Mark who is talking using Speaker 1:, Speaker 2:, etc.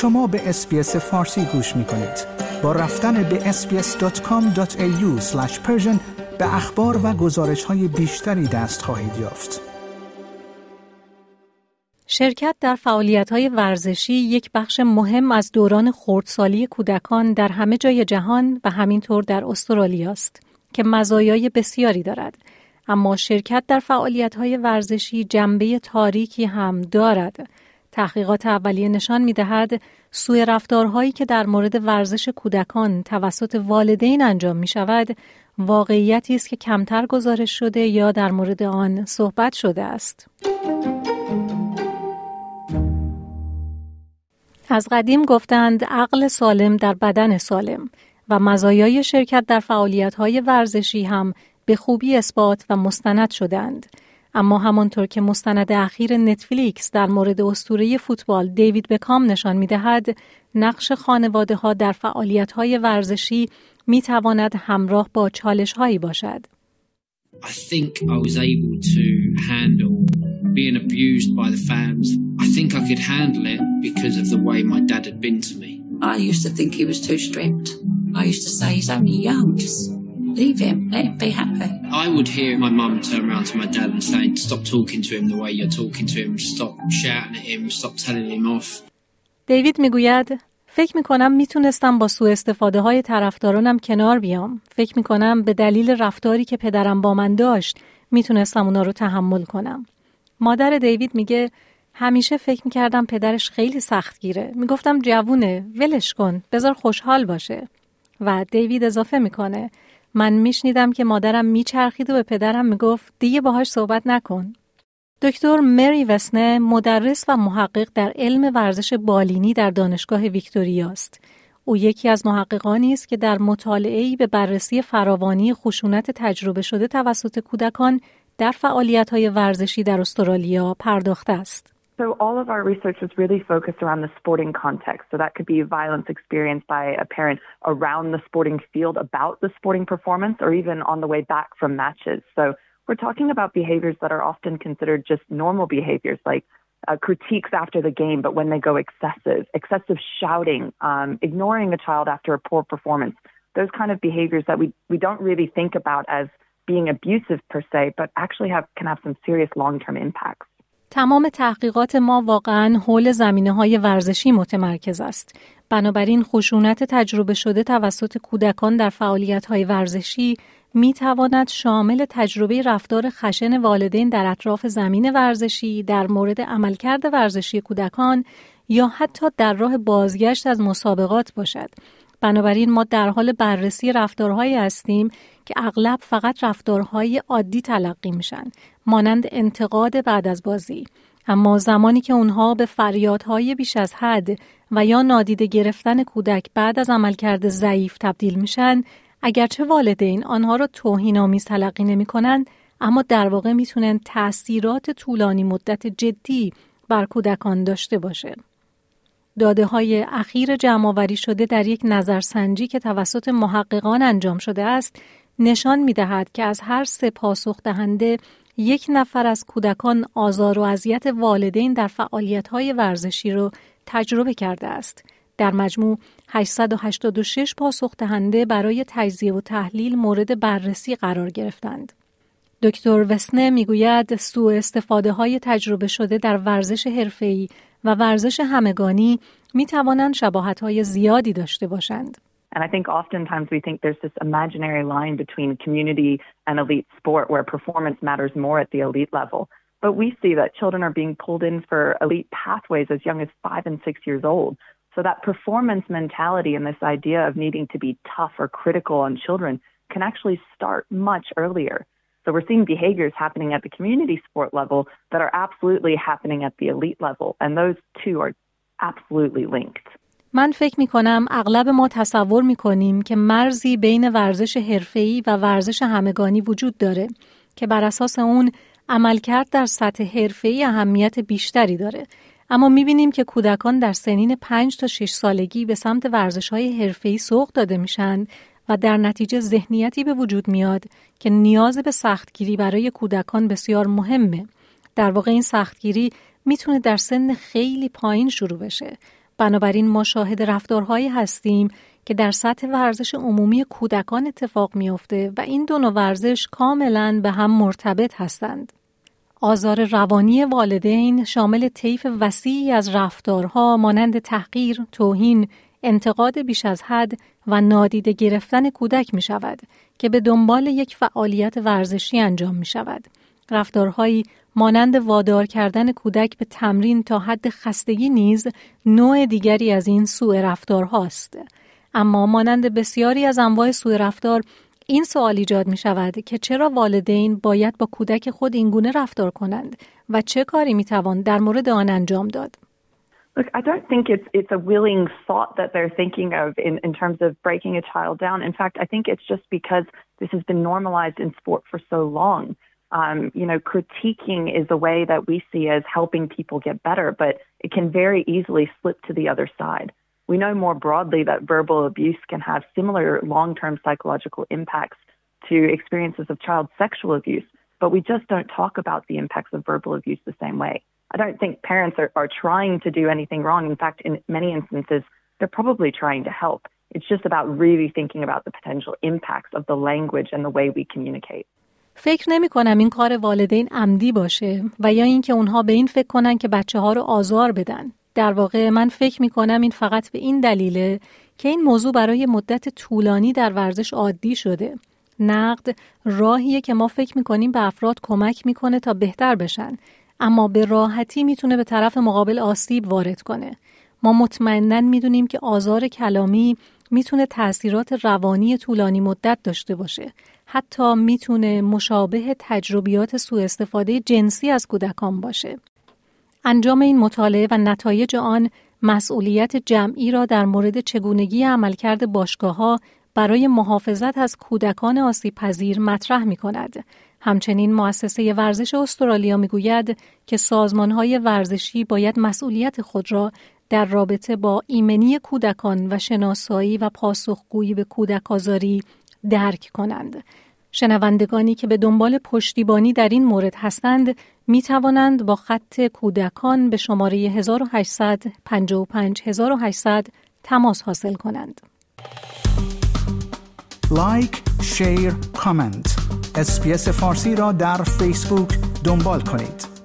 Speaker 1: شما به اسپیس فارسی گوش می کنید. با رفتن به sbs.com.au به اخبار و گزارش های بیشتری دست خواهید یافت.
Speaker 2: شرکت در فعالیت های ورزشی یک بخش مهم از دوران خردسالی کودکان در همه جای جهان و همینطور در استرالیا است که مزایای بسیاری دارد. اما شرکت در فعالیت های ورزشی جنبه تاریکی هم دارد. تحقیقات اولیه نشان می دهد سوی رفتارهایی که در مورد ورزش کودکان توسط والدین انجام می شود واقعیتی است که کمتر گزارش شده یا در مورد آن صحبت شده است. از قدیم گفتند عقل سالم در بدن سالم و مزایای شرکت در فعالیت‌های ورزشی هم به خوبی اثبات و مستند شدند. اما همانطور که مستند اخیر نتفلیکس در مورد اسطوره فوتبال دیوید بکام نشان می‌دهد، نقش خانواده ها در فعالیت های ورزشی می تواند همراه با چالش هایی باشد.
Speaker 3: I think I was able to handle being abused by the fans. I think I could handle it because of the way my dad had been to me.
Speaker 4: I used to think he was too strict. I used to say he's only young, just leave him, let him be happy.
Speaker 3: I would hear my mum turn around to my dad and say, stop talking to him the way you're talking to him, stop shouting at him, stop telling him off.
Speaker 2: دیوید می‌گوید فکر می کنم می‌تونستم با سوء استفاده های طرفدارانم کنار بیام. فکر می کنم به دلیل رفتاری که پدرم با من داشت می‌تونستم اونا رو تحمل کنم. مادر دیوید میگه همیشه فکر می‌کردم پدرش خیلی سختگیره. می‌گفتم جوونه ولش کن بذار خوشحال باشه. و دیوید اضافه می‌کنه من میشنیدم که مادرم میچرخید و به پدرم می‌گفت دیگه باهاش صحبت نکن. دکتر مری وسنه مدرس و محقق در علم ورزش بالینی در دانشگاه ویکتوریا است. او یکی از محققانی است که در مطالعه‌ای به بررسی فراوانی خشونت تجربه شده توسط کودکان در فعالیت‌های ورزشی در استرالیا پرداخته است.
Speaker 5: So all of our research was really focused around the sporting context. So that could be violence experienced by a parent around the sporting field about the sporting performance or even on the way back from matches. So We're talking about behaviors that are often considered just normal behaviors, like uh, critiques after the game, but when they go excessive, excessive shouting, um, ignoring a child after a poor performance, those kind of behaviors that we, we don't really think about as being abusive per se, but actually have, can have some serious long-term impacts.
Speaker 2: تمام تحقیقات ما واقعا حول زمینه های ورزشی متمرکز است. بنابراین خشونت تجربه شده توسط کودکان در فعالیت های ورزشی می تواند شامل تجربه رفتار خشن والدین در اطراف زمین ورزشی در مورد عملکرد ورزشی کودکان یا حتی در راه بازگشت از مسابقات باشد. بنابراین ما در حال بررسی رفتارهایی هستیم که اغلب فقط رفتارهای عادی تلقی میشن مانند انتقاد بعد از بازی اما زمانی که اونها به فریادهای بیش از حد و یا نادیده گرفتن کودک بعد از عملکرد ضعیف تبدیل میشن اگرچه والدین آنها را توهین آمیز تلقی نمی کنند اما در واقع می‌تونن تاثیرات طولانی مدت جدی بر کودکان داشته باشه. داده های اخیر جمع شده در یک نظرسنجی که توسط محققان انجام شده است نشان می دهد که از هر سه پاسخ دهنده یک نفر از کودکان آزار و اذیت والدین در فعالیت های ورزشی را تجربه کرده است. در مجموع 886 پاسخ دهنده برای تجزیه و تحلیل مورد بررسی قرار گرفتند. دکتر وسنه می‌گوید سوء استفاده های تجربه شده در ورزش حرفه‌ای و ورزش همگانی می توانند شباهت های زیادی داشته باشند.
Speaker 5: And I think oftentimes we think there's this imaginary line between community and elite sport where performance matters more at the elite level. But we see that children are being pulled in for elite pathways as young as five and six years old. So that performance mentality and this idea of needing to be tough or critical on children can actually start much earlier. So we're seeing behaviors happening at the community sport level that are absolutely happening at the elite level. And those two are absolutely linked.
Speaker 2: من فکر می کنم اغلب ما تصور می کنیم که مرزی بین ورزش حرفه‌ای و ورزش همگانی وجود داره که بر اساس اون عملکرد در سطح حرفه‌ای اهمیت بیشتری داره اما می‌بینیم که کودکان در سنین 5 تا 6 سالگی به سمت ورزش های حرفه‌ای سوق داده میشن و در نتیجه ذهنیتی به وجود میاد که نیاز به سختگیری برای کودکان بسیار مهمه. در واقع این سختگیری می‌تونه در سن خیلی پایین شروع بشه. بنابراین ما شاهد رفتارهایی هستیم که در سطح ورزش عمومی کودکان اتفاق میافته و این دو نوع ورزش کاملا به هم مرتبط هستند. آزار روانی والدین شامل طیف وسیعی از رفتارها مانند تحقیر، توهین، انتقاد بیش از حد و نادیده گرفتن کودک می شود که به دنبال یک فعالیت ورزشی انجام می شود. رفتارهایی مانند وادار کردن کودک به تمرین تا حد خستگی نیز نوع دیگری از این سوء رفتارهاست. اما مانند بسیاری از انواع سوء رفتار این سوال ایجاد می شود که چرا والدین باید با کودک خود اینگونه رفتار کنند و چه کاری می توان در مورد آن انجام داد؟
Speaker 5: Look, I don't think it's it's a willing thought that they're thinking of in, in terms of breaking a child down. In fact, I think it's just because this has been normalized in sport for so long. Um, you know, critiquing is a way that we see as helping people get better, but it can very easily slip to the other side. We know more broadly that verbal abuse can have similar long term psychological impacts to experiences of child sexual abuse, but we just don't talk about the impacts of verbal abuse the same way. I don't think parents are, are trying to do anything wrong. In fact, in many instances, they're probably trying to help. It's just about really thinking about the potential impacts of the language and the way we communicate.
Speaker 2: فکر نمی کنم این کار والدین عمدی باشه و یا اینکه اونها به این فکر کنن که بچه ها رو آزار بدن. در واقع من فکر می کنم این فقط به این دلیله که این موضوع برای مدت طولانی در ورزش عادی شده. نقد راهیه که ما فکر می کنیم به افراد کمک می‌کنه تا بهتر بشن اما به راحتی می‌تونه به طرف مقابل آسیب وارد کنه. ما مطمئنا می‌دونیم که آزار کلامی می‌تونه تاثیرات روانی طولانی مدت داشته باشه. حتی می‌تونه مشابه تجربیات سوء استفاده جنسی از کودکان باشه. انجام این مطالعه و نتایج آن مسئولیت جمعی را در مورد چگونگی عملکرد باشگاه ها برای محافظت از کودکان آسیب پذیر مطرح می کند. همچنین مؤسسه ورزش استرالیا می گوید که سازمان های ورزشی باید مسئولیت خود را در رابطه با ایمنی کودکان و شناسایی و پاسخگویی به کودک آزاری درک کنند. شنوندگانی که به دنبال پشتیبانی در این مورد هستند می توانند با خط کودکان به شماره 1800 55 1800 تماس حاصل کنند.
Speaker 1: like، share، comment. SBS فارسی را در فیسبوک دنبال کنید.